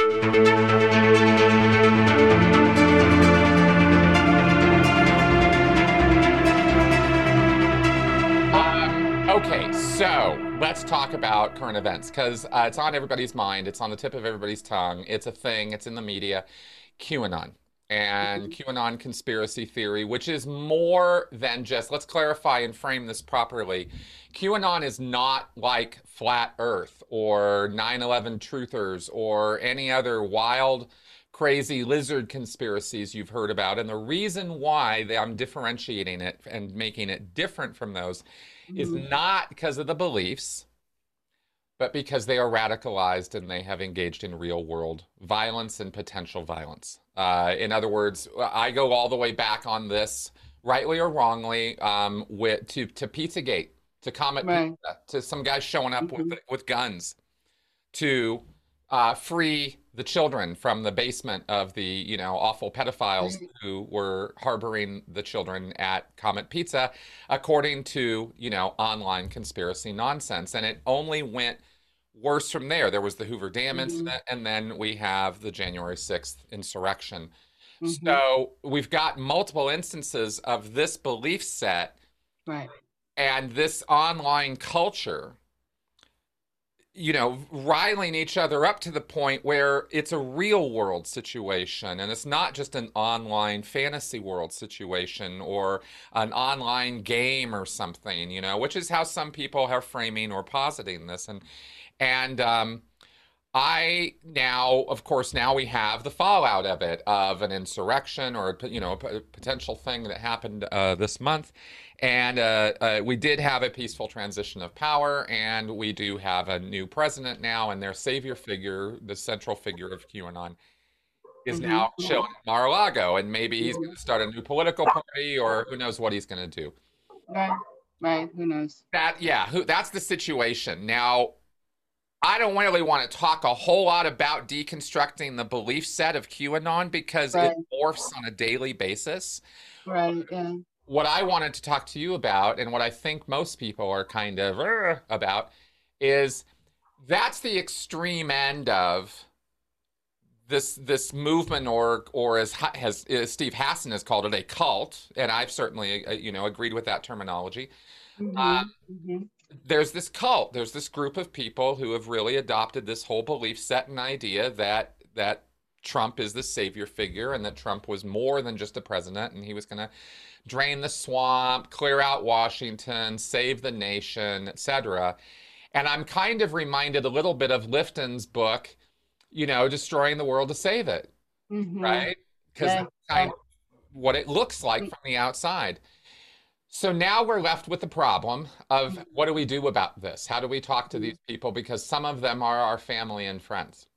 Um, okay, so let's talk about current events because uh, it's on everybody's mind. It's on the tip of everybody's tongue. It's a thing. It's in the media. QAnon and QAnon conspiracy theory, which is more than just, let's clarify and frame this properly. QAnon is not like Flat Earth or 9 11 truthers or any other wild, crazy lizard conspiracies you've heard about. And the reason why they, I'm differentiating it and making it different from those is not because of the beliefs but because they are radicalized and they have engaged in real world violence and potential violence. Uh, in other words, I go all the way back on this, rightly or wrongly, um, with, to, to Pizzagate, to Comet Right. Pizza, to some guys showing up with, Mhm. with guns, to uh, free the children from the basement of the you know awful pedophiles Right. who were harboring the children at Comet Pizza, according to you know online conspiracy nonsense, and it only went worse from there. There was the Hoover Dam Mhm. incident, and then we have the January 6th insurrection. Mhm. So we've got multiple instances of this belief set Right. And this online culture, you know, riling each other up to the point where it's a real world situation and it's not just an online fantasy world situation or an online game or something, you know, which is how some people are framing or positing this. And and um, I now, of course, now we have the fallout of it, of an insurrection or you know a potential thing that happened uh, this month, and uh, uh, we did have a peaceful transition of power, and we do have a new president now, and their savior figure, the central figure of QAnon, is Mhm. now at Mar-a-Lago, and maybe he's going to start a new political party, or who knows what he's going to do. Right. Right. Who knows? That yeah, who that's the situation. Now, I don't really want to talk a whole lot about deconstructing the belief set of QAnon because Right. it morphs on a daily basis. Right. Yeah. What I wanted to talk to you about, and what I think most people are kind of about, is that's the extreme end of this this movement, or or as has as Steve Hassan has called it, a cult, and I've certainly uh, you know agreed with that terminology Mhm. Um, Mhm. There's this cult there's this group of people who have really adopted this whole belief set and idea that that Trump is the savior figure and that Trump was more than just a president and he was going to drain the swamp, clear out Washington, save the nation, etc. And I'm kind of reminded a little bit of Lifton's book, you know, destroying the world to save it, Mhm. right? Because Yeah. that's kind of what it looks like from the outside. So now we're left with the problem of what do we do about this? How do we talk to these people? Because some of them are our family and friends.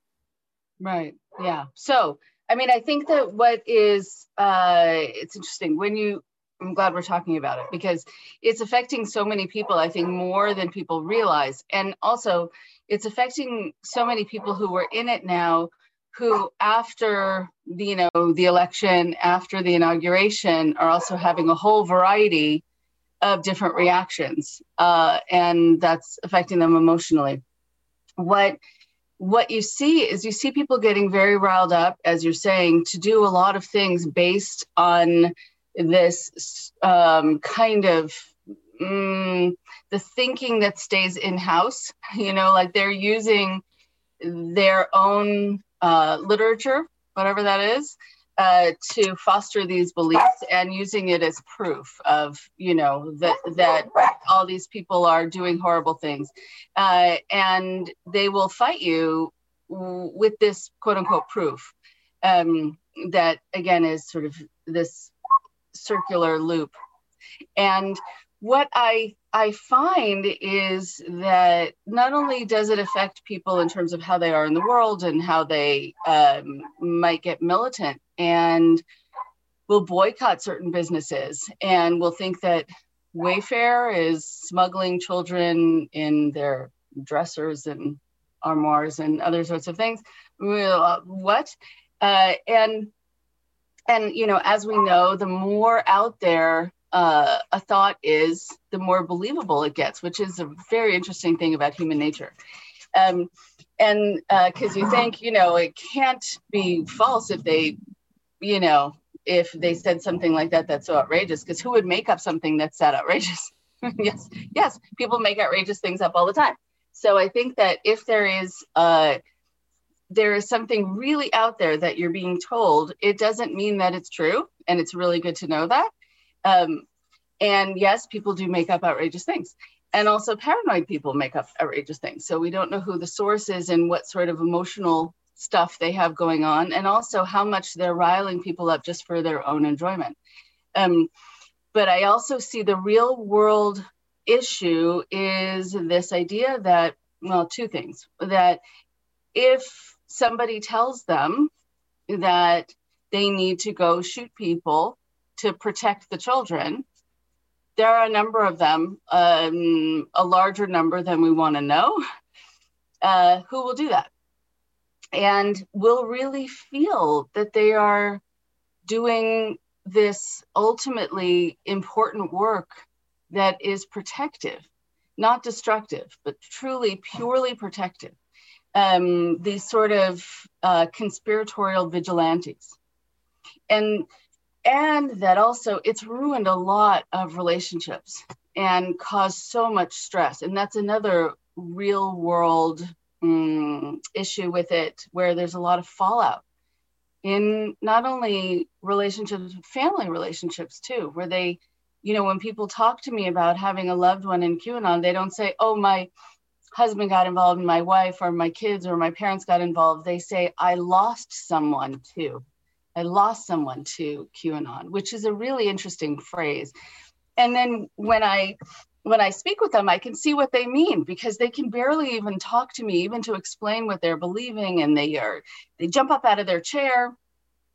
Right. Yeah. So, I mean, I think that what is uh it's interesting when you I'm glad we're talking about it because it's affecting so many people, I think more than people realize. And also it's affecting so many people who were in it now who after the, you know the election, after the inauguration are also having a whole variety of different reactions. Uh, and that's affecting them emotionally. What what you see is you see people getting very riled up, as you're saying, to do a lot of things based on this um, kind of mm, the thinking that stays in house. You know, like they're using their own uh, literature, whatever that is, uh, to foster these beliefs and using it as proof of, you know, that that all these people are doing horrible things, uh, and they will fight you with this quote unquote proof. Um, that again is sort of this circular loop, and what I I find is that not only does it affect people in terms of how they are in the world and how they um, might get militant and will boycott certain businesses and will think that Wayfair is smuggling children in their dressers and armoires and other sorts of things. What? Uh, and and you know, as we know, the more out there uh, a thought is, the more believable it gets, which is a very interesting thing about human nature. Um, and because uh, you think you know it can't be false if they you know if they said something like that that's so outrageous because who would make up something that's that outrageous? Yes yes people make outrageous things up all the time. So i think that if there is uh there is something really out there that you're being told it doesn't mean that it's true and it's really good to know that um, and yes people do make up outrageous things. And also paranoid people make up outrageous things. So we don't know who the source is and what sort of emotional stuff they have going on and also how much they're riling people up just for their own enjoyment. Um, but i also see the real world issue is this idea that well two things. That if somebody tells them that they need to go shoot people to protect the children there are a number of them, um, a larger number than we want to know, uh, who will do that and will really feel that they are doing this ultimately important work that is protective, not destructive, but truly purely protective. Um, these sort of uh, conspiratorial vigilantes. And and that also it's ruined a lot of relationships and caused so much stress. And that's another real world um, issue with it where there's a lot of fallout in not only relationships family relationships too where they you know when people talk to me about having a loved one in qanon they don't say oh my husband got involved in my wife or my kids or my parents got involved. They say i lost someone too I lost someone to QAnon, which is a really interesting phrase. And then when I when I speak with them, I can see what they mean because they can barely even talk to me, even to explain what they're believing, and they are they jump up out of their chair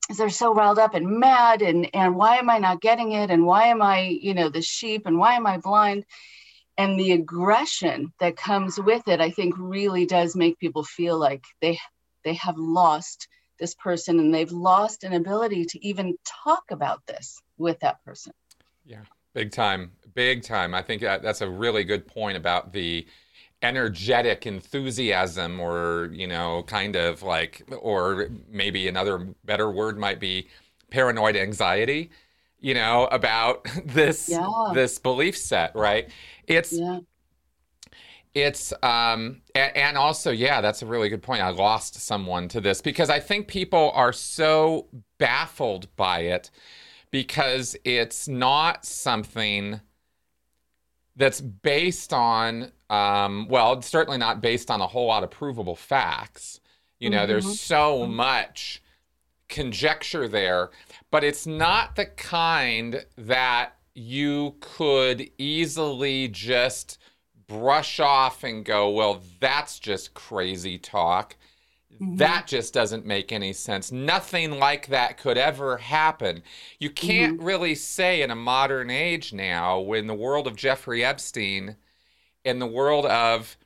because they're so riled up and mad and and why am I not getting it? And why am I you know the sheep? And why am I blind? And the aggression that comes with it I think really does make people feel like they they have lost this person and they've lost an ability to even talk about this with that person. Yeah, big time. Big time. I think uh, that's a really good point about the energetic enthusiasm or, you know, kind of like, or maybe another better word might be paranoid anxiety you know about this yeah. this belief set right it's yeah it's um and, and, also yeah that's a really good point i lost someone to this because i think people are so baffled by it because it's not something that's based on um well it's certainly not based on a whole lot of provable facts you know mm-hmm. there's so much conjecture there but it's not the kind that you could easily just brush off and go, well, that's just crazy talk. Mm-hmm. That just doesn't make any sense. Nothing like that could ever happen. You can't mm-hmm. really say in a modern age now, when the world of Jeffrey Epstein, in the world of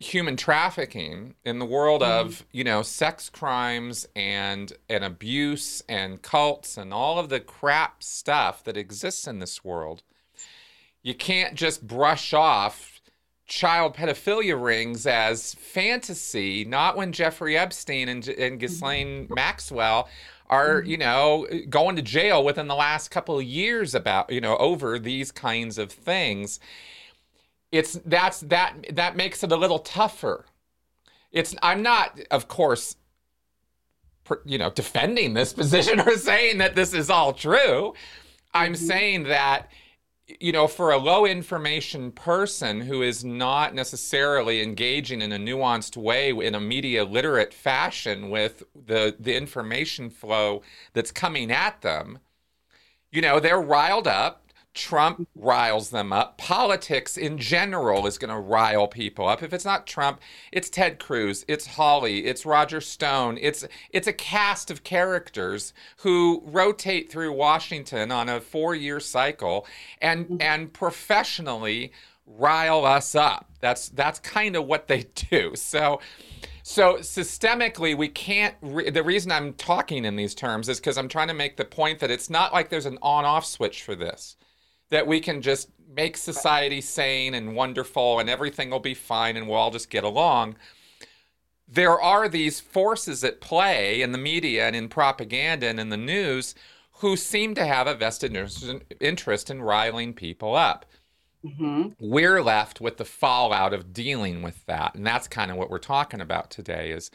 human trafficking, in the world mm-hmm. of you know sex crimes and and abuse and cults and all of the crap stuff that exists in this world, you can't just brush off child pedophilia rings as fantasy, not when Jeffrey Epstein and, and mm-hmm. Ghislaine Maxwell are, mm-hmm. you know, going to jail within the last couple of years about, you know, over these kinds of things. It's that's that that makes it a little tougher. It's I'm not, of course, you know, defending this position or saying that this is all true. I'm mm-hmm. saying that you know, for a low information person who is not necessarily engaging in a nuanced way in a media literate fashion with the the information flow that's coming at them, you know, they're riled up Trump riles them up. Politics in general is going to rile people up. If it's not Trump, it's Ted Cruz, it's Hawley, it's Roger Stone. It's it's a cast of characters who rotate through Washington on a 4-year cycle and mm-hmm. and professionally rile us up. That's that's kind of what they do. So so systemically, we can't. Re- the reason I'm talking in these terms is because I'm trying to make the point that it's not like there's an on-off switch for this that we can just make society sane and wonderful and everything will be fine and we'll all just get along. there are these forces at play in the media and in propaganda and in the news who seem to have a vested interest in riling people up. Mm-hmm. We're left with the fallout of dealing with that. And that's kind of what we're talking about today is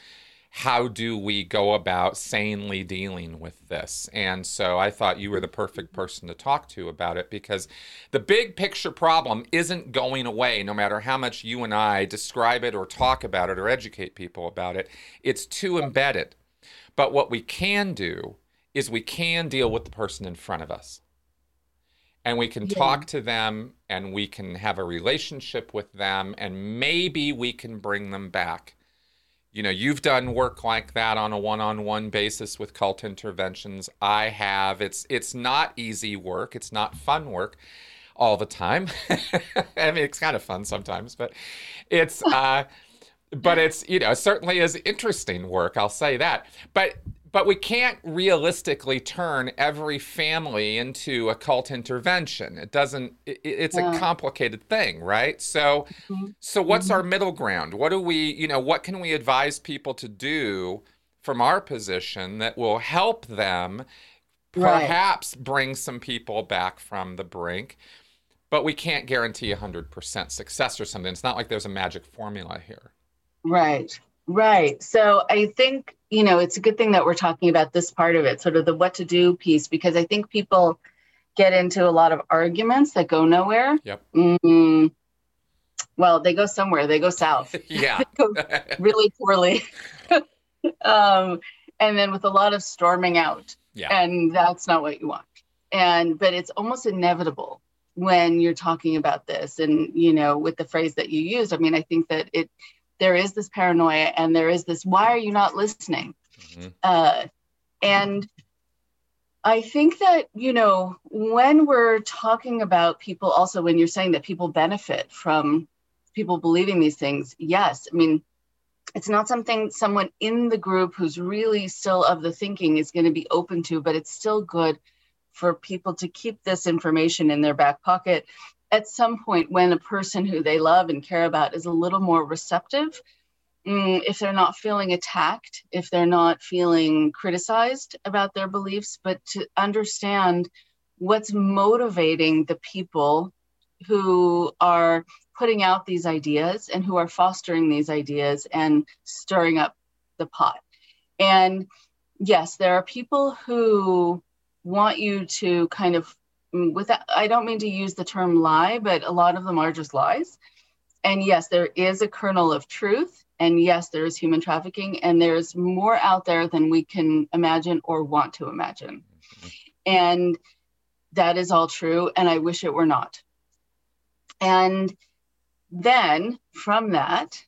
how do we go about sanely dealing with this? And so I thought you were the perfect mm-hmm. person to talk to about it because the big picture problem isn't going away no matter how much you and I describe it or talk about it or educate people about it. It's too embedded. But what we can do is we can deal with the person in front of us. And we can yeah. talk to them and we can have a relationship with them and maybe we can bring them back you know you've done work like that on a one-on-one basis with cult interventions. I have. It's it's not easy work. It's not fun work all the time. I mean it's kind of fun sometimes but it's uh but it's you know certainly is interesting work i'll say that. But but we can't realistically turn every family into a cult intervention. It doesn't. It, it's yeah. a complicated thing, right? So, mm-hmm. so what's mm-hmm. our middle ground? What do we, you know, what can we advise people to do from our position that will help them, perhaps right. bring some people back from the brink? But we can't guarantee 100% success or something. It's not like there's a magic formula here. Right. Right. So I think, you know, it's a good thing that we're talking about this part of it, sort of the what to do piece, because I think people get into a lot of arguments that go nowhere. Yep. Mm, well, they go somewhere, they go south. yeah. go really poorly. um, and then with a lot of storming out. Yeah. And that's not what you want. And, but it's almost inevitable when you're talking about this and, you know, with the phrase that you used I mean, I think that it, there is this paranoia and there is this why are you not listening? Mm-hmm. uh, and i think that you know when we're talking about people also when you're saying that people benefit from people believing these things yes. I mean it's not something someone in the group who's really still of the thinking is going to be open to but it's still good for people to keep this information in their back pocket at some point when a person who they love and care about is a little more receptive mm, if they're not feeling attacked if they're not feeling criticized about their beliefs but to understand what's motivating the people who are putting out these ideas and who are fostering these ideas and stirring up the pot. And yes there are people who want you to kind of Mm, with that, I don't mean to use the term lie, but a lot of them are just lies. And yes, there is a kernel of truth. And yes, there is human trafficking, and there's more out there than we can imagine or want to imagine. And that is all true. And I wish it were not. And then from that,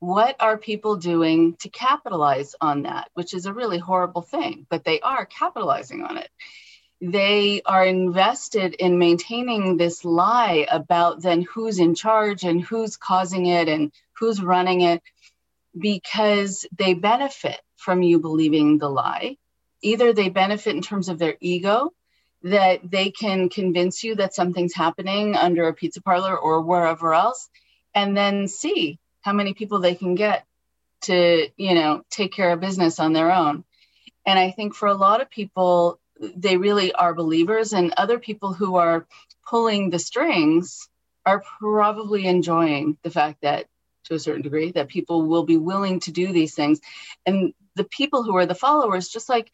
what are people doing to capitalize on that? Which is a really horrible thing, but they are capitalizing on it they are invested in maintaining this lie about then who's in charge and who's causing it and who's running it because they benefit from you believing the lie. Either they benefit in terms of their ego, that they can convince you that something's happening under a pizza parlor or wherever else, and then see how many people they can get to, you know, take care of business on their own. And I think for a lot of people, they really are believers and other people who are pulling the strings are probably enjoying the fact that to a certain degree that people will be willing to do these things. And the people who are the followers just like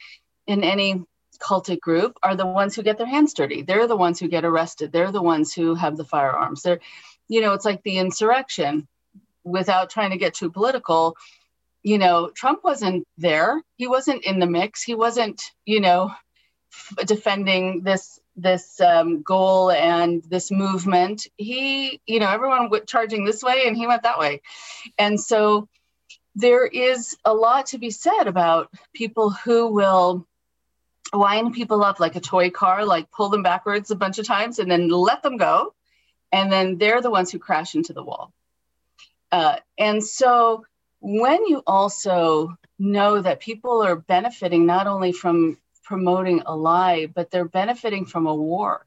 in any cultic group are the ones who get their hands dirty. They're the ones who get arrested. They're the ones who have the firearms. They're you know it's like the insurrection. Without trying to get too political you know trump wasn't there. He wasn't in the mix. He wasn't you know defending this this um, goal and this movement he you know everyone went charging this way and he went that way. And so there is a lot to be said about people who will wind people up like a toy car like pull them backwards a bunch of times and then let them go. And then they're the ones who crash into the wall. Uh, and so when you also know that people are benefiting not only from promoting a lie, but they're benefiting from a war.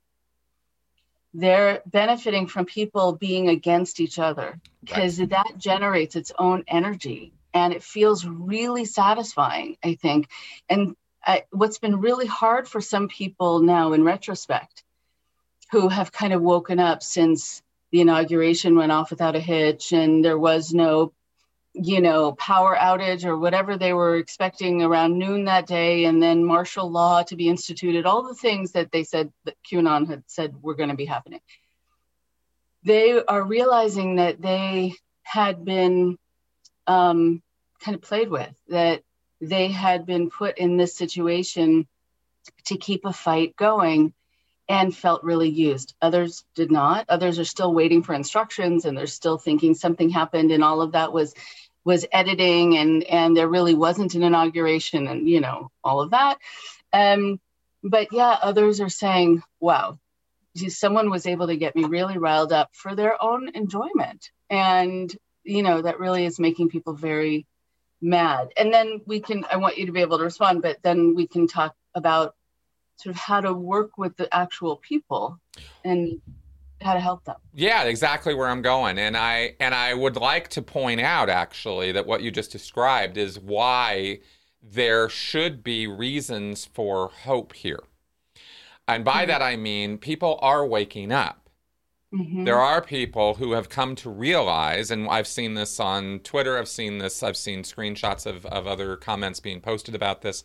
They're benefiting from people being against each other because right. that generates its own energy. and it feels really satisfying i think and I, what's been really hard for some people now in retrospect who have kind of woken up since the inauguration went off without a hitch and there was no you know power outage or whatever they were expecting around noon that day and then martial law to be instituted all the things that they said that qanon had said were going to be happening they are realizing that they had been um, kind of played with that they had been put in this situation to keep a fight going and felt really used. Others did not. Others are still waiting for instructions and they're still thinking something happened and all of that was was editing and and there really wasn't an inauguration and you know all of that. Um, but yeah, others are saying, wow, someone was able to get me really riled up for their own enjoyment. And you know, that really is making people very mad. And then we can I want you to be able to respond, but then we can talk about sort of how to work with the actual people and how to help them. Yeah, exactly where I'm going. And I and I would like to point out actually that what you just described is why there should be reasons for hope here. And by mm-hmm. that I mean people are waking up. Mm-hmm. There are people who have come to realize, and I've seen this on Twitter, I've seen this, I've seen screenshots of, of other comments being posted about this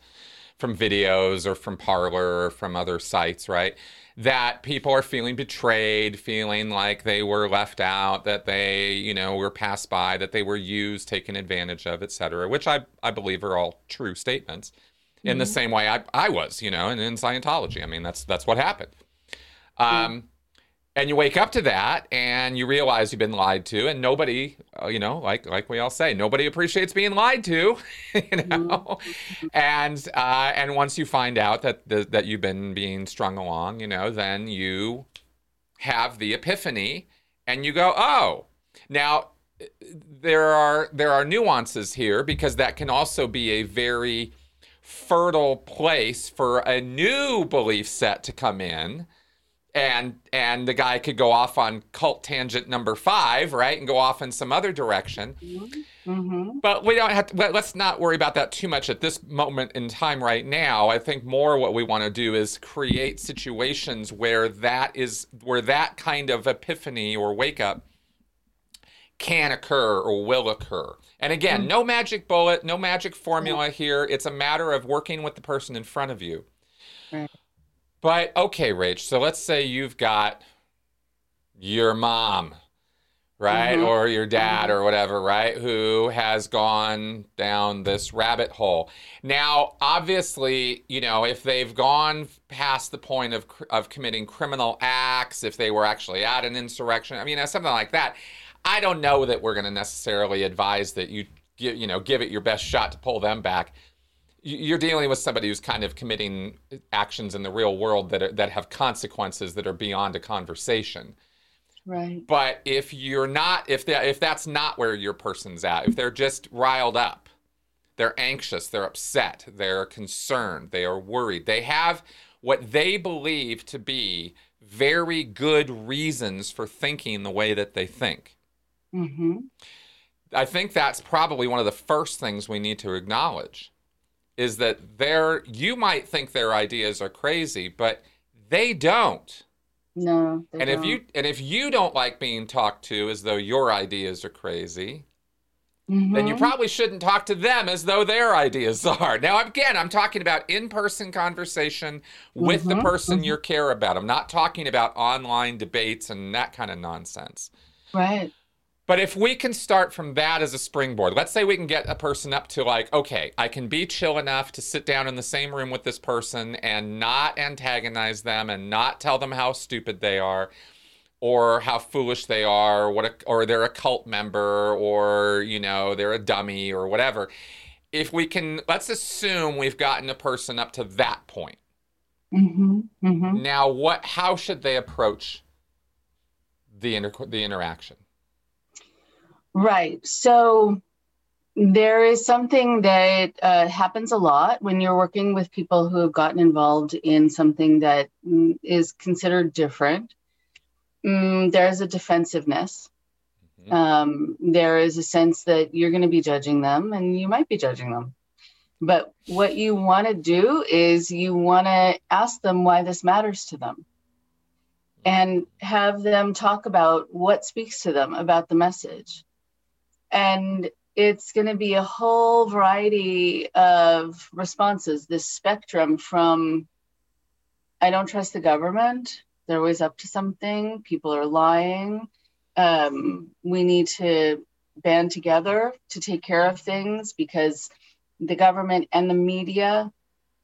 from videos or from Parler or from other sites, right? That people are feeling betrayed, feeling like they were left out, that they, you know, were passed by, that they were used, taken advantage of, et cetera, which I, I believe are all true statements. Mm-hmm. In the mm-hmm. same way I, I was, you know, and in Scientology. I mean, that's that's what happened. Um, and you wake up to that and you realize you've been lied to and nobody uh, you know like like we all say nobody appreciates being lied to you know mm-hmm. and uh, and once you find out that the, that you've been being strung along you know then you have the epiphany and you go oh now there are there are nuances here because that can also be a very fertile place for a new belief set to come in and and the guy could go off on cult tangent number five, right, and go off in some other direction. Mm-hmm. But we don't have to. Let's not worry about that too much at this moment in time right now. I think more what we want to do is create situations where that is where that kind of epiphany or wake up can occur or will occur. And again, mm-hmm. no magic bullet, no magic formula here. It's a matter of working with the person in front of you. Right. But okay, Rach, so let's say you've got your mom, right? Mm-hmm. Or your dad or whatever, right? Who has gone down this rabbit hole. Now, obviously, you know, if they've gone past the point of, of committing criminal acts, if they were actually at an insurrection, I mean, something like that, I don't know that we're going to necessarily advise that you, you know, give it your best shot to pull them back you're dealing with somebody who's kind of committing actions in the real world that are, that have consequences that are beyond a conversation. Right. But if you're not, if that if that's not where your person's at, if they're just riled up, they're anxious, they're upset, they're concerned, they are worried, they have what they believe to be very good reasons for thinking the way that they think. Mm-hmm. I think that's probably one of the first things we need to acknowledge is that their you might think their ideas are crazy, but they don't. No. and don't. if you and if you don't like being talked to as though your ideas are crazy, mm-hmm. then you mm-hmm. probably shouldn't talk to them as though their ideas are. Now again, I'm talking about in-person conversation with mm-hmm. the person mm-hmm. you care about. I'm not talking about online debates and that kind of nonsense. Right. But if we can start from that as a springboard, let's say we can get a person up to like, okay, I can be chill enough to sit down in the same room with this person and not antagonize them and not tell them how stupid they are or how foolish they are, or what a, or they're a cult member or, you know, they're a dummy or whatever. If we can, let's assume we've gotten a person up to that point. Mm-hmm, mm-hmm. Now, what? How should they approach the inter- the interaction? Right. So there is something that uh, happens a lot when you're working with people who have gotten involved in something that mm, considered different. Mm, there's a defensiveness. Mm-hmm. Um, there is a sense that you're going to be judging them and you might be judging them. But what you want to do is you want to ask them why this matters to them and have them talk about what speaks to them about the message. And it's going to be a whole variety of responses, this spectrum from I don't trust the government, they're always up to something, people are lying. Um, we need to band together to take care of things because the government and the media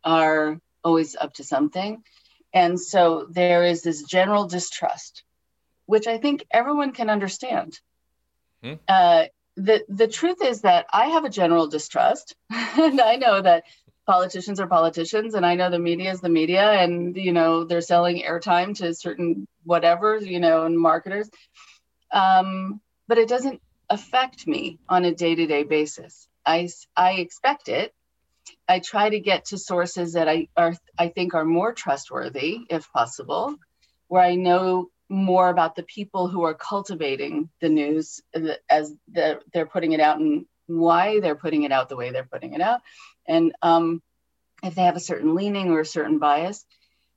are always up to something. And so there is this general distrust, which I think everyone can understand. Hmm. Uh, the, the truth is that I have a general distrust, and I know that politicians are politicians, and I know the media is the media, and you know they're selling airtime to certain whatever, you know, and marketers. Um, but it doesn't affect me on a day-to-day basis. I, I expect it. I try to get to sources that I are I think are more trustworthy, if possible, where I know more about the people who are cultivating the news as the, they're putting it out and why they're putting it out the way they're putting it out, and um, if they have a certain leaning or a certain bias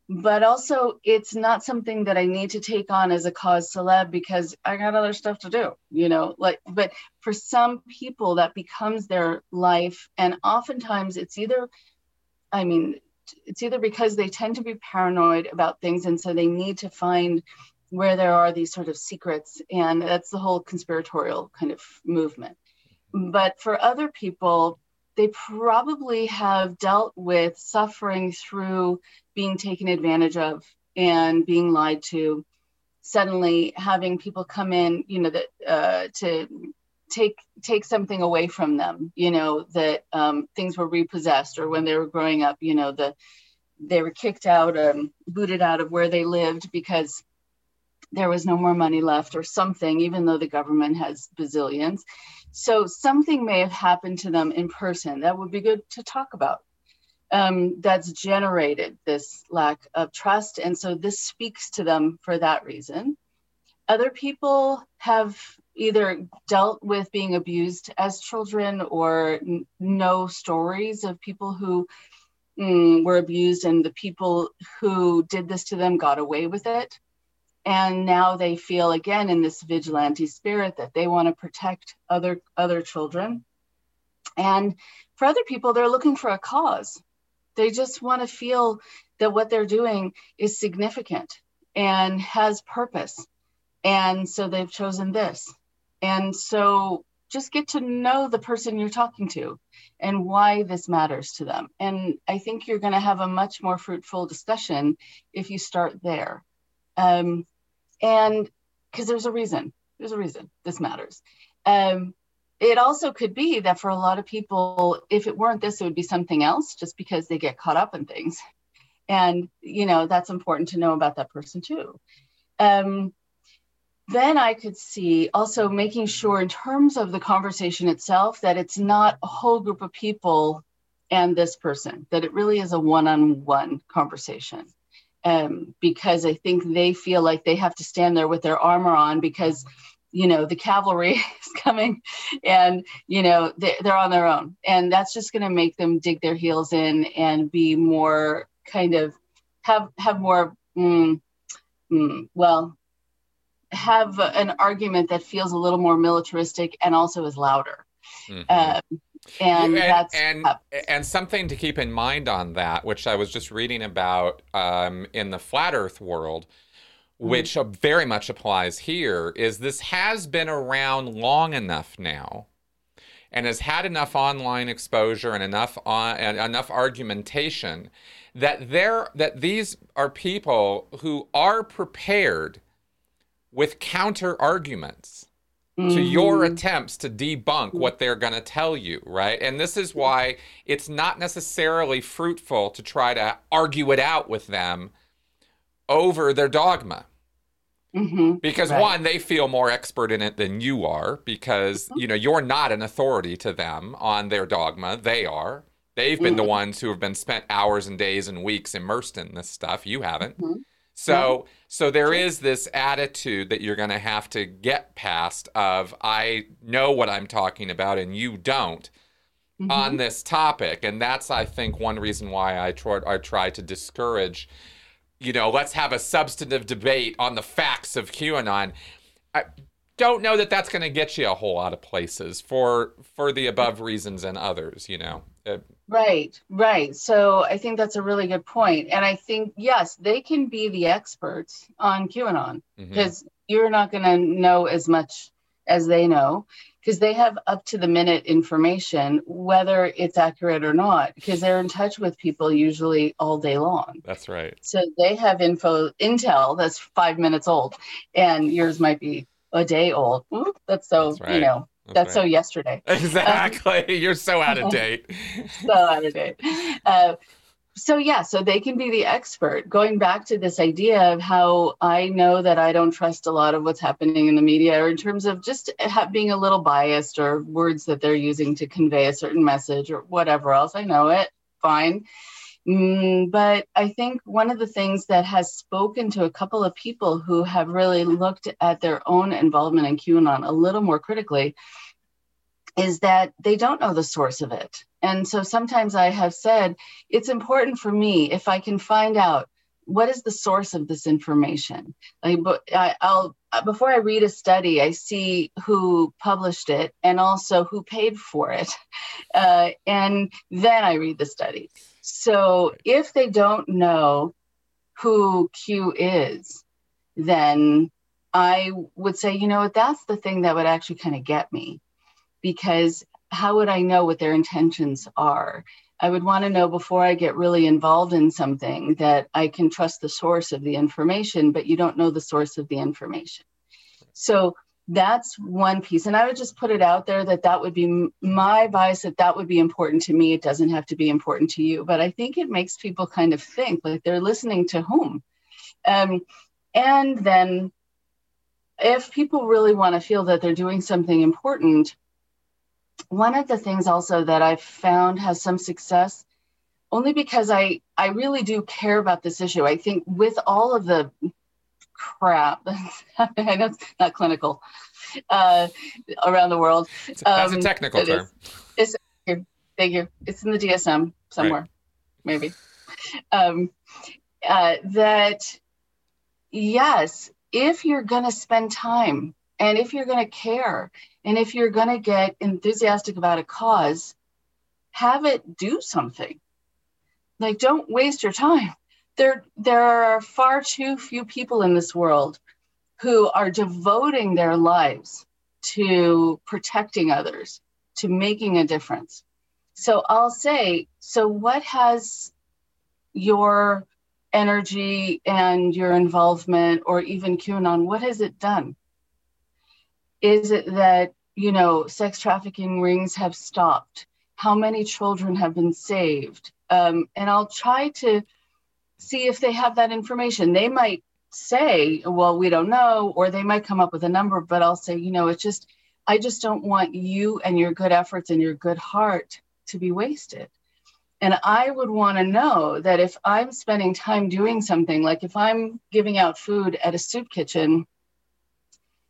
but also it's not something that I need to take on as a cause celeb because I got other stuff to do, you know, like, but for some people that becomes their life. And oftentimes it's either, I mean, it's either because they tend to be paranoid about things. And so they need to find where there are these sort of secrets. And that's the whole conspiratorial kind of movement. But for other people, they probably have dealt with suffering through being taken advantage of and being lied to suddenly having people come in you know that uh, to take take something away from them you know that um, things were repossessed or when they were growing up you know the they were kicked out um, booted out of where they lived because there was no more money left or something even though the government has bazillions so something may have happened to them in person that would be good to talk about um, that's generated this lack of trust. And so this speaks to them for that reason. Other people have either dealt with being abused as children or n- know stories of people who mm, were abused and the people who did this to them got away with it. And now they feel again in this vigilante spirit that they want to protect other other children. And for other people, they're looking for a cause they just want to feel that what they're doing is significant and has purpose. And so they've chosen this. And so just get to know the person you're talking to and why this matters to them. And I think you're going to have a much more fruitful discussion if you start there. Um, and because there's a reason, there's a reason this matters. Um, it also could be that for a lot of people, if it weren't this, it would be something else just because they get caught up in things. And, you know, that's important to know about that person too. Um, then I could see also making sure, in terms of the conversation itself, that it's not a whole group of people and this person, that it really is a one on one conversation. Um, because I think they feel like they have to stand there with their armor on because you know the cavalry is coming and you know they, they're on their own and that's just going to make them dig their heels in and be more kind of have have more mm, mm, well have an argument that feels a little more militaristic and also is louder mm-hmm. um, and, and that's and, and something to keep in mind on that which i was just reading about um, in the flat earth world Mm-hmm. which very much applies here, is this has been around long enough now and has had enough online exposure and enough on, and enough argumentation that there that these are people who are prepared with counter arguments mm-hmm. to your mm-hmm. attempts to debunk what they're going to tell you, right? And this is why it's not necessarily fruitful to try to argue it out with them over their dogma. Mm-hmm. Because right. one, they feel more expert in it than you are, because mm-hmm. you know you're not an authority to them on their dogma. They are. They've been mm-hmm. the ones who have been spent hours and days and weeks immersed in this stuff. You haven't. Mm-hmm. So so there is this attitude that you're going to have to get past of I know what I'm talking about and you don't Mhm. on this topic and that's I think one reason why I try I try to discourage you know let's have a substantive debate on the facts of QAnon. I don't know that that's going to get you a whole lot of places for for the above reasons and others, you know. Uh, Right, right. So I think that's a really good point. And I think, yes, they can be the experts on QAnon because you're not going to know as much as they know because they have up to the minute information, whether it's accurate or not, because they're in touch with people usually all day long. That's right. So they have info, intel that's five minutes old, and yours might be a day old. Ooh, that's so, That's right. you know, that's, so yesterday. Exactly. You're so out of date. so out of date. Uh, so yeah, so they can be the expert. Going back to this idea of how I know that I don't trust a lot of what's happening in the media, or in terms of just being a little biased, or words that they're using to convey a certain message, or whatever else. I know it, fine. Mm, but I think one of the things that has spoken to a couple of people who have really looked at their own involvement in QAnon a little more critically is that they don't know the source of it. And so sometimes I have said, it's important for me if I can find out what is the source of this information. Like, I, I'll before I read a study, I see who published it and also who paid for it, uh, and then I read the study. So if they don't know who Q is, then I would say, you know what, that's the thing that would actually kind of get me because how would I know what their intentions are? I would want to know before I get really involved in something that I can trust the source of the information, but you don't know the source of the information. So that's one piece. And I would just put it out there that that would be my advice that that would be important to me. It doesn't have to be important to you, but I think it makes people kind of think like they're listening to whom. Um, and then if people really want to feel that they're doing something important, one of the things also that I've found has some success only because I I really do care about this issue. I think with all of the crap that's I know it's not clinical uh, around the world. That's a Um, technical it term. is. Thank you. It's in the DSM somewhere, maybe. Um, uh, that yes, if you're going to spend time and if you're going to care and if you're going to get enthusiastic about a cause, have it do something. Like, don't waste your time. There, there are far too few people in this world who are devoting their lives to protecting others, to making a difference. So I'll say, so what has your energy and your involvement, or even QAnon, what has it done? Is it that, you know, sex trafficking rings have stopped? How many children have been saved? Um, and I'll try to see if they have that information. They might say, well, we don't know, or they might come up with a number, but I'll say, you know, it's just, I just don't want you and your good efforts and your good heart to be wasted. And I would want to know that if I'm spending time doing something, like if I'm giving out food at a soup kitchen,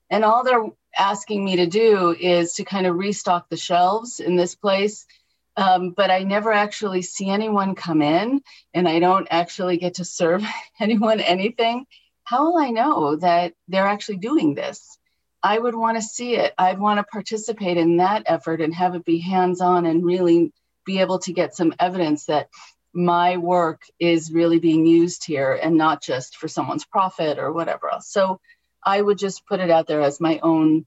and all they're asking me to do is to kind of restock the shelves in this place, um, but I never actually see anyone come in and I don't actually get to serve anyone anything, how will I know that they're actually doing this? I would want to see it. I'd want to participate in that effort and have it be hands on and really be able to get some evidence that my work is really being used here and not just for someone's profit or whatever else. So I would just put it out there as my own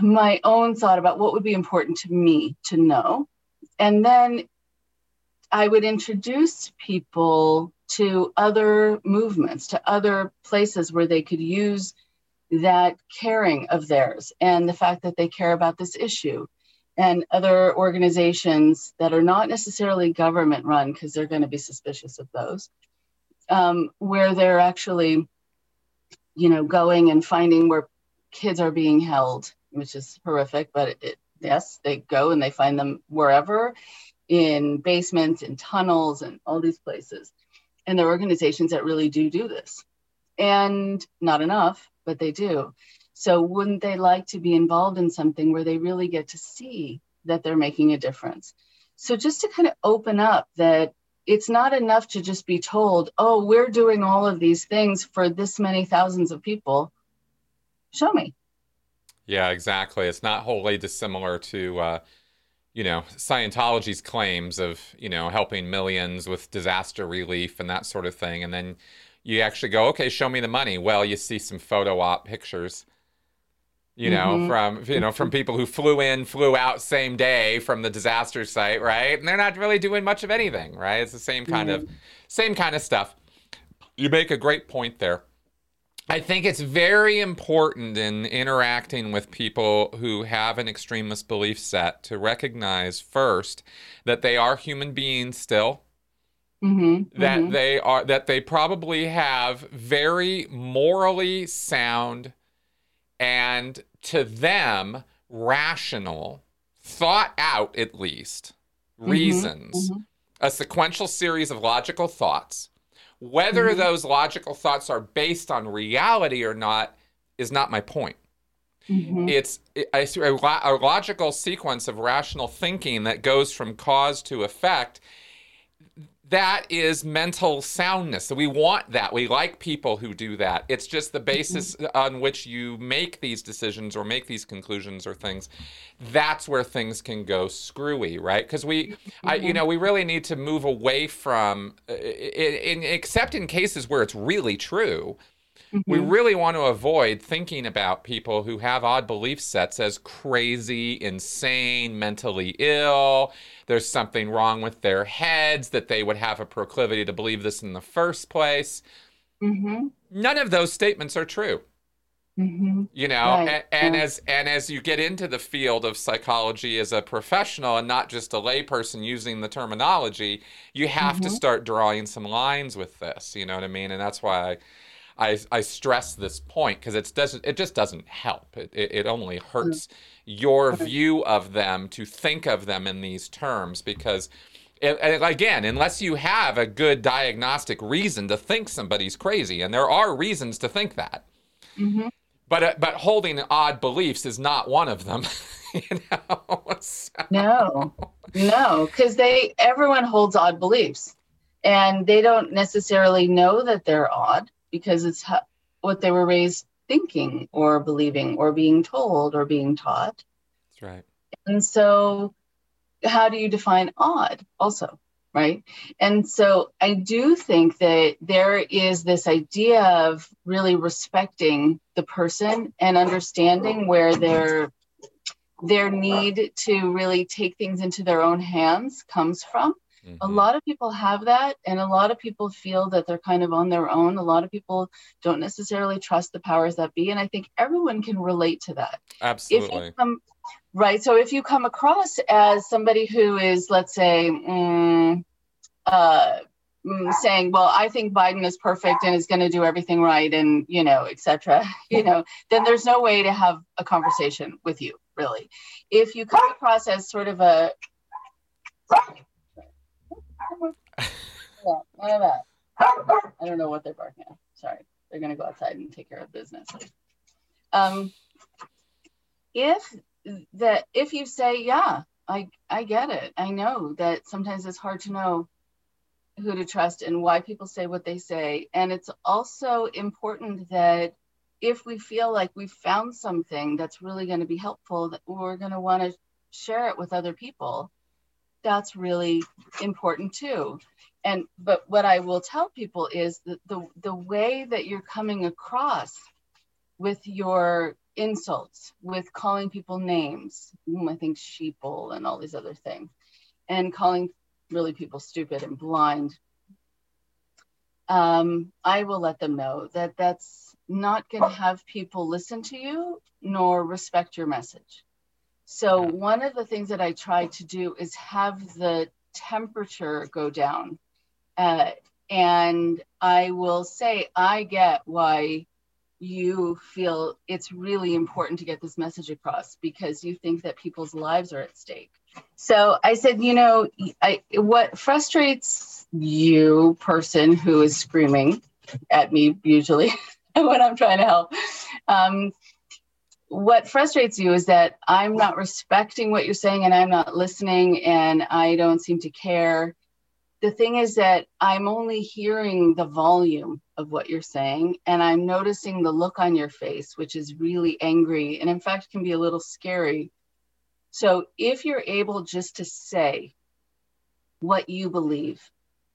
my own thought about what would be important to me to know. And then I would introduce people to other movements, to other places where they could use that caring of theirs and the fact that they care about this issue and other organizations that are not necessarily government run because they're going to be suspicious of those um, where they're actually you know going and finding where kids are being held which is horrific but it, it, yes they go and they find them wherever in basements in tunnels and all these places. And there are organizations that really do do this. And not enough but they do. So wouldn't they like to be involved in something where they really get to see that they're making a difference? So just to kind of open up that it's not enough to just be told oh we're doing all of these things for this many thousands of people. Show me yeah exactly it's not wholly dissimilar to uh you know, Scientology's claims of, you know, helping millions with disaster relief and that sort of thing. And then you actually go, okay, show me the money. Well, you see some photo op pictures, you know, mm-hmm. from, you know, from people who flew in, flew out same day from the disaster site, right? And they're not really doing much of anything, right? It's the same kind mm-hmm. of, same kind of stuff. You make a great point there. I think it's very important in interacting with people who have an extremist belief set to recognize first that they are human beings still. Mm-hmm, that mm-hmm. they are that they probably have very morally sound and to them rational thought out at least mm-hmm, reasons mm-hmm, a sequential series of logical thoughts whether mm-hmm. those logical thoughts are based on reality or not is not my point. Mm-hmm. It's a, a, logical sequence of rational thinking that goes from cause to effect that is mental soundness. So we want that. We like people who do that. It's just the basis on which you make these decisions or make these conclusions or things. That's where things can go screwy, right? Because we. I, you know, we really need to move away from, in, except in cases where it's really true. Mm-hmm. We really want to avoid thinking about people who have odd belief sets as crazy, insane, mentally ill there's something wrong with their heads, that they would have a proclivity to believe this in the first place. Mm-hmm. None of those statements are true. Mm-hmm. You know, right. and, and yeah. as and as you get into the field of psychology as a professional and not just a layperson using the terminology, you have mm-hmm. to start drawing some lines with this. You know what I mean? And that's why I I, I stress this point because it doesn't it just doesn't help. It it, it only hurts. Mm-hmm your view of them to think of them in these terms because again unless you have a good diagnostic reason to think somebody's crazy and there are reasons to think that mm-hmm. but uh, but holding odd beliefs is not one of them you know so. no no because they everyone holds odd beliefs and they don't necessarily know that they're odd because it's what they were raised thinking or believing or being told or being taught. That's right. And so, how do you define odd also? Right. And so, I do think that there is this idea of really respecting the person and understanding where their their need to really take things into their own hands comes from Mm-hmm. A lot of people have that, and a lot of people feel that they're kind of on their own. A lot of people don't necessarily trust the powers that be, and I think everyone can relate to that. Absolutely. Come, right. So if you come across as somebody who is, let's say, mm, uh, mm, saying, "Well, I think Biden is perfect and is going to do everything right," and you know, etc. You know, then there's no way to have a conversation with you, really. If you come across as sort of a yeah. I don't know what they're barking at. Sorry. They're going to go outside and take care of business. Um, if that, if you say, yeah, I, I get it. I know that sometimes it's hard to know who to trust and why people say what they say. And it's also important that if we feel like we've found something that's really going to be helpful, that we're going to want to share it with other people that's really important too. And but what i will tell people is that the the way that you're coming across with your insults with calling people names i think sheeple and all these other things and calling really people stupid and blind um, i will let them know that that's not going to have people listen to you nor respect your message so one of the things that I try to do is have the temperature go down. Uh, and I will say, I get why you feel it's really important to get this message across because you think that people's lives are at stake. So I said, you know, I, what frustrates you person who is screaming at me usually when I'm trying to help. Um, what frustrates you is that I'm not respecting what you're saying and I'm not listening and I don't seem to care. The thing is that I'm only hearing the volume of what you're saying and I'm noticing the look on your face, which is really angry and in fact can be a little scary. So if you're able just to say what you believe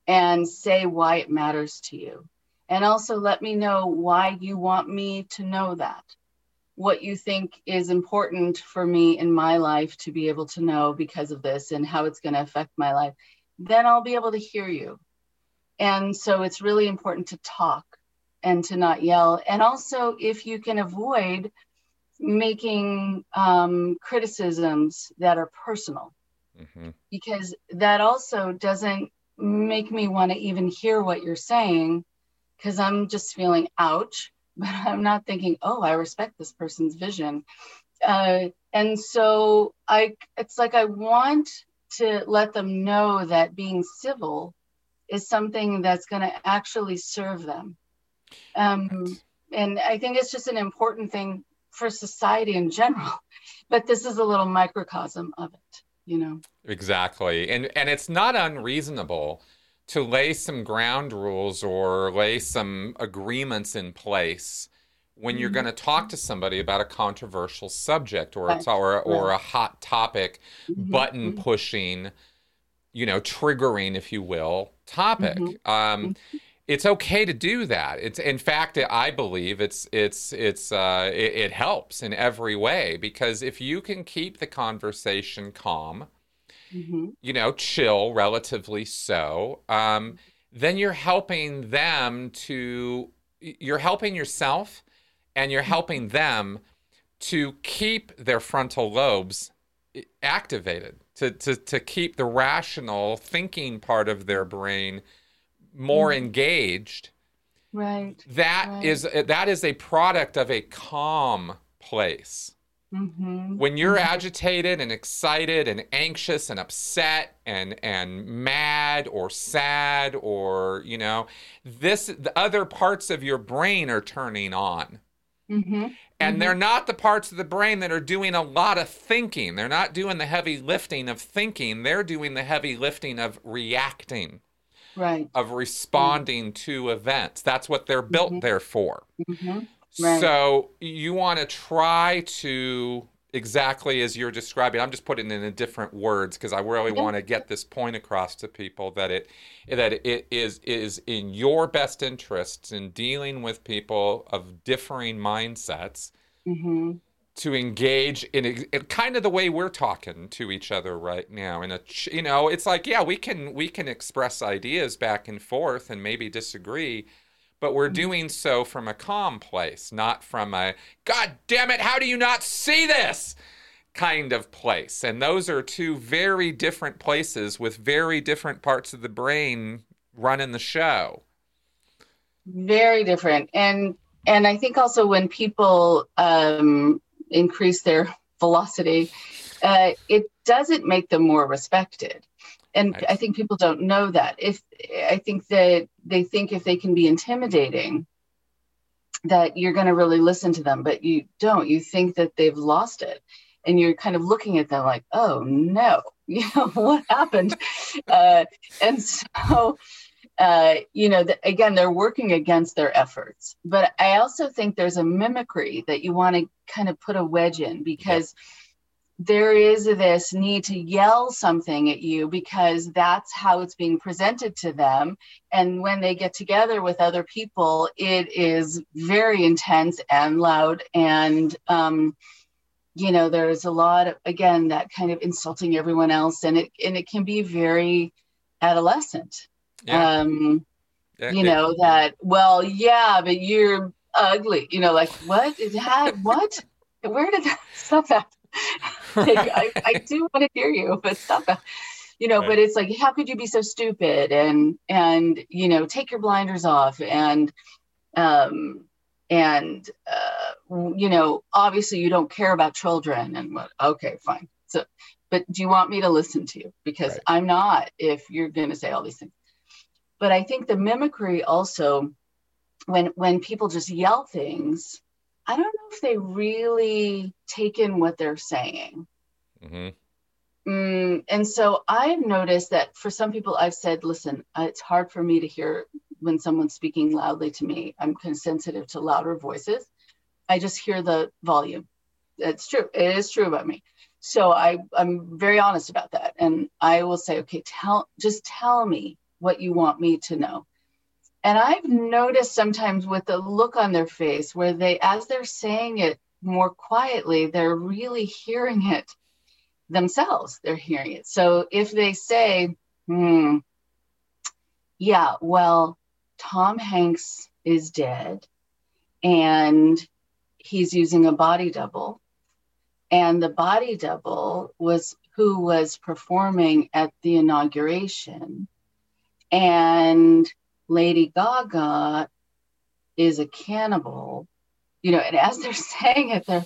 and say why it matters to you, and also let me know why you want me to know that what you think is important for me in my life to be able to know because of this and how it's going to affect my life then i'll be able to hear you. And so it's really important to talk and to not yell. And also if you can avoid making um, criticisms that are personal. Mm-hmm. because that also doesn't make me want to even hear what you're saying because I'm just feeling ouch, but I'm not thinking, oh, I respect this person's vision. Uh, and so I, it's like I want to let them know that being civil is something that's going to actually serve them. Um, and I think it's just an important thing for society in general. But this is a little microcosm of it, you know. Exactly, and and it's not unreasonable to lay some ground rules or lay some agreements in place when mm-hmm. you're going to talk to somebody about a controversial subject or right. or, or a hot topic mm-hmm. button mm-hmm. pushing you know triggering if you will topic mm-hmm. um, mm-hmm. it's okay to do that it's in fact i believe it's it's it's uh, it, it helps in every way because if you can keep the conversation calm mm-hmm. you know, chill, relatively so, um, then you're helping them to, you're helping yourself and you're helping them to keep their frontal lobes activated, to, to, to keep the rational thinking part of their brain more mm-hmm. engaged. Right. That right. is that is a product of a calm place. Mm-hmm. When you're mm-hmm. agitated and excited and anxious and upset and and mad or sad or you know this the other parts of your brain are turning on. Mm-hmm. And mm-hmm. they're not the parts of the brain that are doing a lot of thinking. They're not doing the heavy lifting of thinking. They're doing the heavy lifting of reacting, right? Of responding to events. That's what they're built mm-hmm. there for. Right. So you want to try to exactly as you're describing. I'm just putting it in different words because I really want to get this point across to people that it that it is is in your best interests in dealing with people of differing mindsets. Mm-hmm. To engage in, in kind of the way we're talking to each other right now, in a you know, it's like yeah, we can we can express ideas back and forth and maybe disagree, but we're mm-hmm. doing so from a calm place, not from a God damn it, how do you not see this? kind of place. And those are two very different places with very different parts of the brain running the show. Very different. And and I think also when people um, increase their velocity, uh, it doesn't make them more respected and I, I think people don't know that. If i think that they think if they can be intimidating that you're going to really listen to them but you don't. You think that they've lost it and you're kind of looking at them like oh no. You know what happened? Uh, and so uh, you know the, again they're working against their efforts. But i also think there's a mimicry that you want to kind of put a wedge in because yeah there is this need to yell something at you because that's how it's being presented to them. And when they get together with other people, it is very intense and loud. And, um, you know, there's a lot of, again, that kind of insulting everyone else. And it, and it can be very adolescent. Yeah. Um, yeah, you know, that, well, yeah, but you're ugly, you know, like what? It had what? Where did that stuff that? Like, I, I do want to hear you, but stop. You know, right. but it's like, how could you be so stupid? And and you know, take your blinders off and um and uh, you know, obviously you don't care about children and what okay, fine. So but do you want me to listen to you? Because right. I'm not if you're gonna say all these things. but I think the mimicry also, when when people just yell things, I don't know if they really take in what they're saying. Mm-hmm. Mm, and so I've noticed that for some people, I've said, listen, uh, it's hard for me to hear when someone's speaking loudly to me. I'm kind of sensitive to louder voices. I just hear the volume. It's true. It is true about me. So I, I'm very honest about that. And I will say, okay, tell, just tell me what you want me to know. And I've noticed sometimes with the look on their face where they, as they're saying it more quietly, they're really hearing it themselves. They're hearing it. So if they say, hmm, yeah, well, Tom Hanks is dead and he's using a body double. And the body double was who was performing at the inauguration. And Lady Gaga is a cannibal, you know, and as they're saying it, they're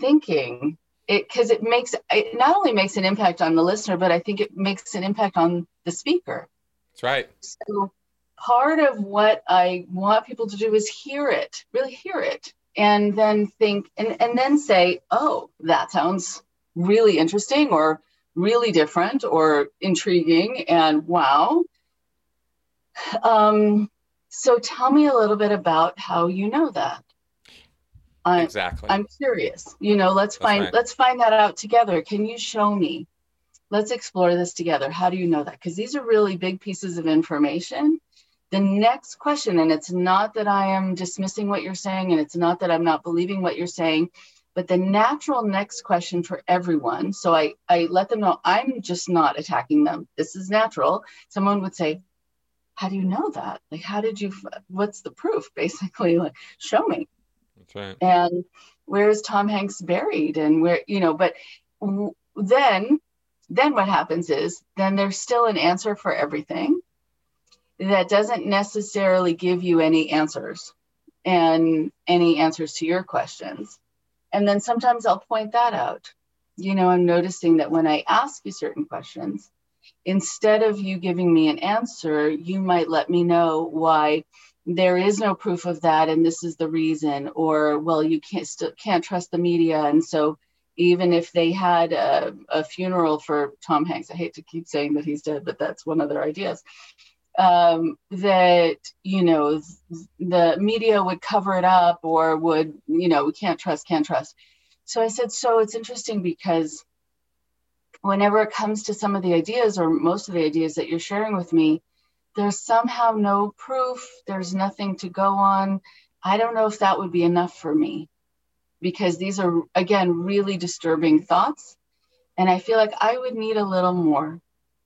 thinking it because it makes it not only makes an impact on the listener, but I think it makes an impact on the speaker. That's right. So part of what I want people to do is hear it, really hear it, and then think and, and then say, oh, that sounds really interesting or really different or intriguing and wow. Um, so tell me a little bit about how you know that. I'm, exactly. I'm curious. You know, let's That's find right. let's find that out together. Can you show me? Let's explore this together. How do you know that? Because these are really big pieces of information. The next question, and it's not that I am dismissing what you're saying, and it's not that I'm not believing what you're saying, but the natural next question for everyone. So I, I let them know I'm just not attacking them. This is natural. Someone would say, How do you know that? Like, how did you, what's the proof? Basically, like, show me. That's Right. And where is Tom Hanks buried? And where, you know, but then, then what happens is then there's still an answer for everything that doesn't necessarily give you any answers and any answers to your questions. And then sometimes I'll point that out. You know, I'm noticing that when I ask you certain questions, instead of you giving me an answer, you might let me know why there is no proof of that and this is the reason or well you can't still can't trust the media. And so even if they had a, a, funeral for tom hanks i hate to keep saying that he's dead but that's one of their ideas um, that you know the media would cover it up or would you know we can't trust can't trust. So i said so it's interesting because whenever it comes to some of the ideas or most of the ideas that you're sharing with me there's somehow no proof, there's nothing to go on. I don't know if that would be enough for me because these are, again, really disturbing thoughts. And I feel like I would need a little more.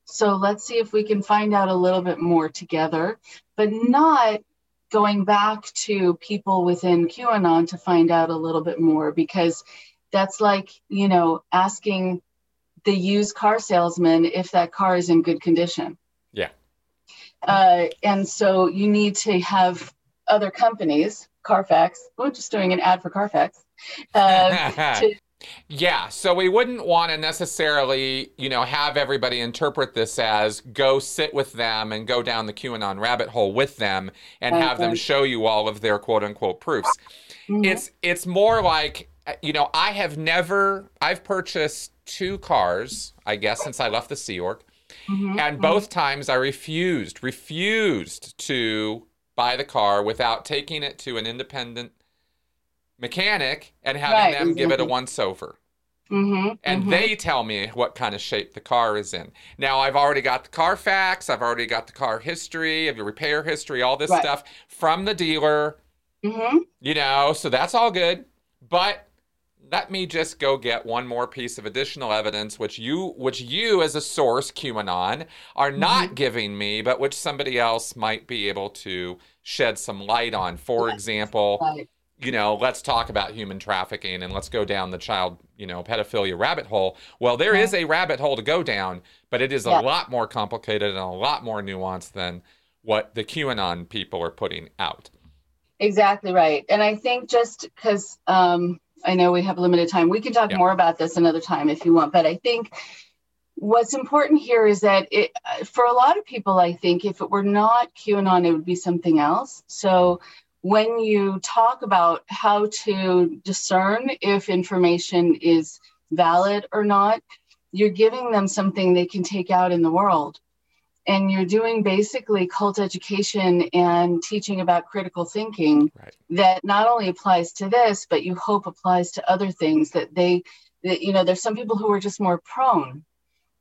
So let's see if we can find out a little bit more together, but not going back to people within QAnon to find out a little bit more because that's like, you know, asking the used car salesman if that car is in good condition. Yeah. Uh, and so you need to have other companies, Carfax, we're just doing an ad for Carfax. Uh, to, yeah, so we wouldn't want to necessarily, you know, have everybody interpret this as go sit with them and go down the QAnon rabbit hole with them and have them show you all of their quote unquote proofs. Mm-hmm. It's it's more like, you know, I have never I've purchased two cars, I guess, since I left the Sea Org. Mm-hmm. And mm-hmm. both times I refused, refused to buy the car without taking it to an independent mechanic and having right, them exactly. give it a once over. Mm-hmm, and mm-hmm. they tell me what kind of shape the car is in. Now, I've already got the car Carfax, I've already got the car history, of your repair history, all this right. stuff from the dealer. Mm-hmm. You know, so that's all good. But let me just go get one more piece of additional evidence which you which you as a source qanon are not mm-hmm. giving me but which somebody else might be able to shed some light on. For example you know let's talk about human trafficking and let's go down the child you know pedophilia rabbit hole. Well there is a rabbit hole to go down but it is a lot more complicated and a lot more nuanced than what the qanon people are putting out. Exactly right. And i think just because um I know we have limited time. We can talk more about this another time if you want, but I think what's important here is that it, for a lot of people, I think if it were not QAnon, it would be something else. So when you talk about how to discern if information is valid or not, you're giving them something they can take out in the world. And you're doing basically cult education and teaching about critical thinking right. that not only applies to this, but you hope applies to other things that they, that, you know, there's some people who are just more prone,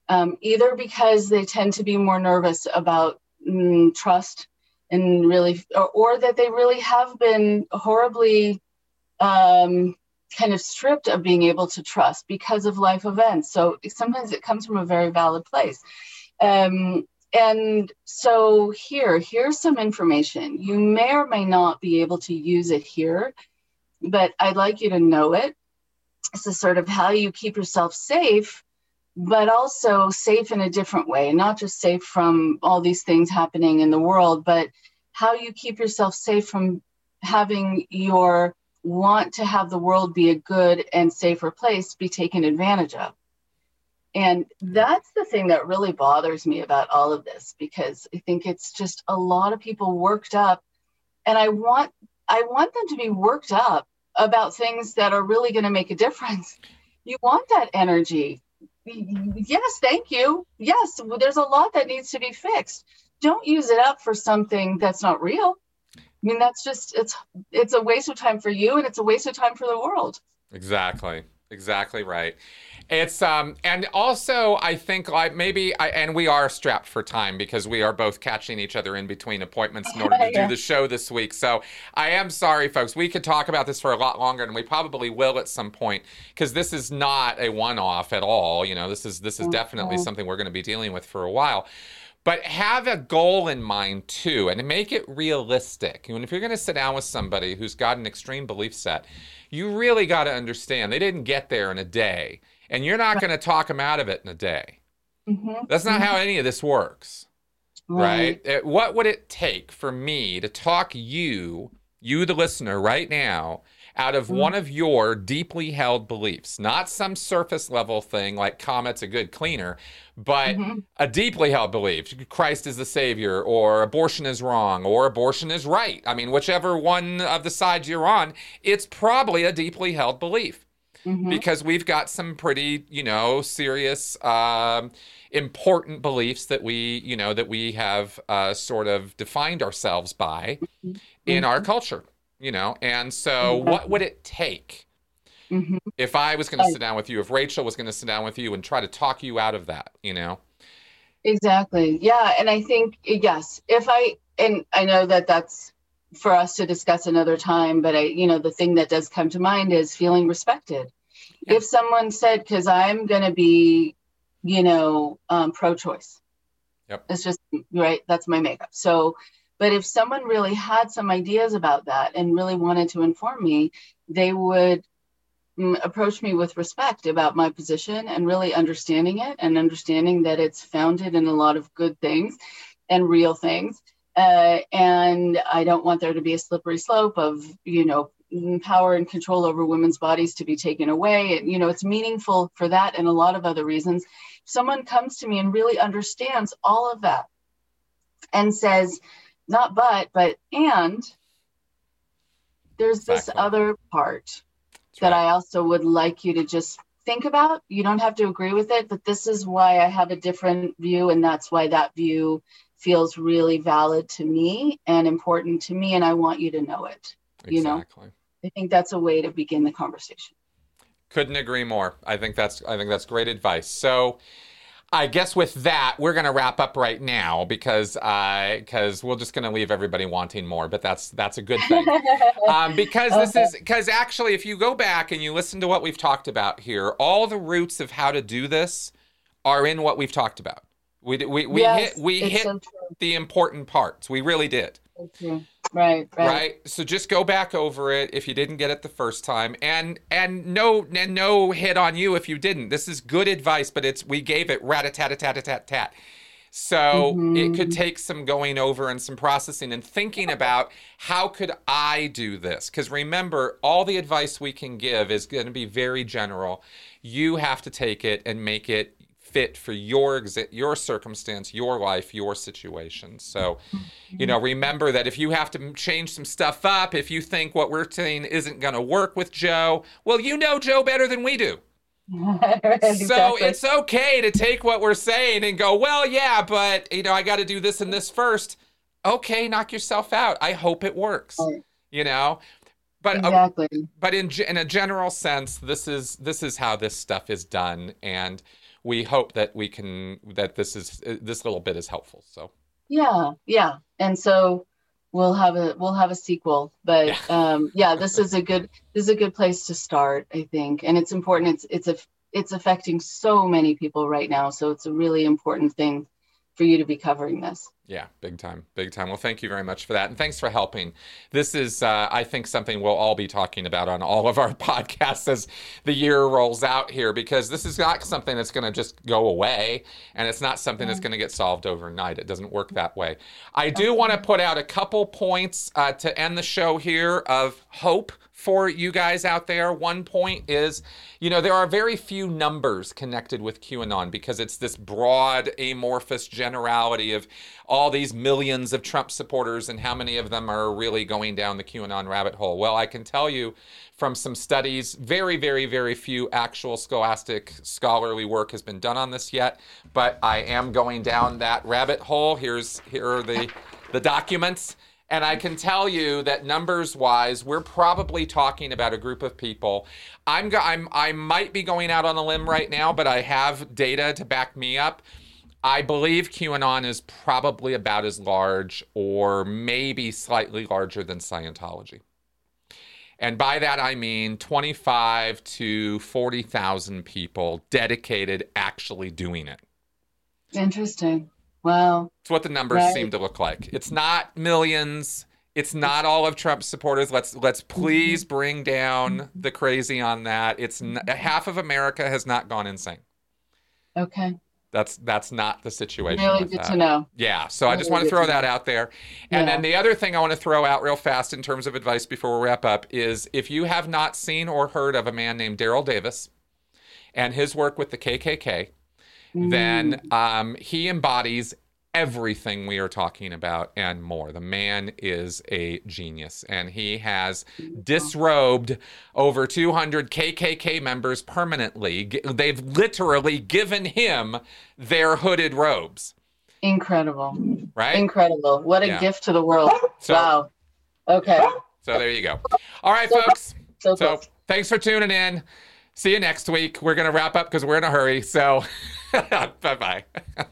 um, either because they tend to be more nervous about mm, trust and really, or, or, that they really have been horribly um, kind of stripped of being able to trust because of life events. So sometimes it comes from a very valid place. Um, and so here, here's some information. You may or may not be able to use it here, but I'd like you to know it. This is sort of how you keep yourself safe, but also safe in a different way, not just safe from all these things happening in the world, but how you keep yourself safe from having your want to have the world be a good and safer place be taken advantage of. And that's the thing that really bothers me about all of this because I think it's just a lot of people worked up and I want I want them to be worked up about things that are really going to make a difference. You want that energy. Yes, thank you. Yes, there's a lot that needs to be fixed. Don't use it up for something that's not real. I mean, that's just it's it's a waste of time for you, and it's a waste of time for the world. Exactly. Exactly right. It's um and also I think like maybe I and we are strapped for time because we are both catching each other in between appointments in order to yeah. do the show this week. So I am sorry folks. We could talk about this for a lot longer and we probably will at some point because this is not a one-off at all, you know. This is this is definitely something we're going to be dealing with for a while but have a goal in mind too and make it realistic and if you're going to sit down with somebody who's got an extreme belief set you really got to understand they didn't get there in a day and you're not going to talk them out of it in a day mm-hmm. that's not how any of this works right, right? What would it take for me to talk you you the listener right now out of mm-hmm. one of your deeply held beliefs, not some surface level thing like Comet's a good cleaner, but mm-hmm. a deeply held belief. Christ is the savior, or abortion is wrong, or abortion is right. I mean, whichever one of the sides you're on, it's probably a deeply held belief. Mm-hmm. Because we've got some pretty, you know, serious, um, important beliefs that we, you know, that we have uh, sort of defined ourselves by mm-hmm. in our mm-hmm. culture you know and so what would it take mm-hmm. if i was going to sit down with you if rachel was going to sit down with you and try to talk you out of that you know exactly yeah and i think yes if i and i know that that's for us to discuss another time but i you know the thing that does come to mind is feeling respected yeah. if someone said because i'm going to be you know um, pro-choice yep it's just right that's my makeup so but if someone really had some ideas about that and really wanted to inform me, they would mm, approach me with respect about my position and really understanding it and understanding that it's founded in a lot of good things and real things. Uh, and I don't want there to be a slippery slope of, you know, mm, power and control over women's bodies to be taken away. And, you know, it's meaningful for that and a lot of other reasons. Someone comes to me and really understands all of that and says, not but, but and there's exactly. this other part That's that right. I also would like you to just think about. You don't have to agree with it, but this is why I have a different view, and that's why that view feels really valid to me and important to me, and I want you to know it. Exactly. You know, I think that's a way to begin the conversation. Couldn't agree more. I think that's I think that's great advice. So I guess with that, we're going to wrap up right now because because uh, we're just going to leave everybody wanting more. But that's that's a good thing um, because this is because actually, if you go back and you listen to what we've talked about here, all the roots of how to do this are in what we've talked about. We we we yes, hit we hit so the important parts. We really did. Right, right. Right. So just go back over it if you didn't get it the first time, and and no and no hit on you if you didn't. This is good advice, but it's we gave it rat a tat a tat a tat tat. So mm-hmm. it could take some going over and some processing and thinking about how could I do this? Because remember, all the advice we can give is going to be very general. You have to take it and make it fit for your your circumstance, your life, your situation. So, you know, remember that if you have to change some stuff up, if you think what we're saying isn't going to work with Joe, well, you know Joe better than we do. exactly. So it's okay to take what we're saying and go, well, yeah, but you know, I got to do this and this first. Okay, knock yourself out. I hope it works. You know, but uh, but in in a general sense, this is this is how this stuff is done, and we hope that we can that this is this little bit is helpful. So Yeah, yeah. And so we'll have a we'll have a sequel, but Yeah. um yeah, this is a good this is a good place to start, I think. And it's important it's it's a it's affecting so many people right now, so it's a really important thing for you to be covering this. Yeah, big time, big time. Well, thank you very much for that, and thanks for helping. This is, uh, I think, something we'll all be talking about on all of our podcasts as the year rolls out here, because this is not something that's going to just go away, and it's not something that's going to get solved overnight. It doesn't work that way. I do want to put out a couple points uh, to end the show here of hope for you guys out there. One point is, you know, there are very few numbers connected with QAnon because it's this broad, amorphous generality of all these millions of Trump supporters and how many of them are really going down the QAnon rabbit hole. Well, I can tell you from some studies, very, very, very few actual scholastic scholarly work has been done on this yet, but I am going down that rabbit hole. Here's here are the the documents. And I can tell you that numbers wise, we're probably talking about a group of people. I'm, go- I'm I might be going out on a limb right now, but I have data to back me up. I believe QAnon is probably about as large or maybe slightly larger than Scientology. And by that I mean 25 to 40,000 people dedicated actually doing it. Interesting. Wow. It's what the numbers Right. seem to look like. It's not millions. It's not all of Trump's supporters. Let's let's mm-hmm. please bring down the crazy on that. It's n- mm-hmm. half of America has not gone insane. Okay. That's that's not the situation. Really good that. to know. Yeah, so I just want to throw to that know. out there. And Yeah. then the other thing I want to throw out real fast in terms of advice before we wrap up is if you have not seen or heard of a man named Daryl Davis and his work with the KKK, then Mm. um, he embodies everything we are talking about and more. The man is a genius, and he has disrobed over 200 KKK members permanently. They've literally given him their hooded robes, Incredible. right? Incredible. What a Yeah. gift to the world. So- wow. Okay. So there you go. All right, So- folks. So, So close. thanks for tuning in. See you next week. We're going to wrap up because we're in a hurry. So bye bye.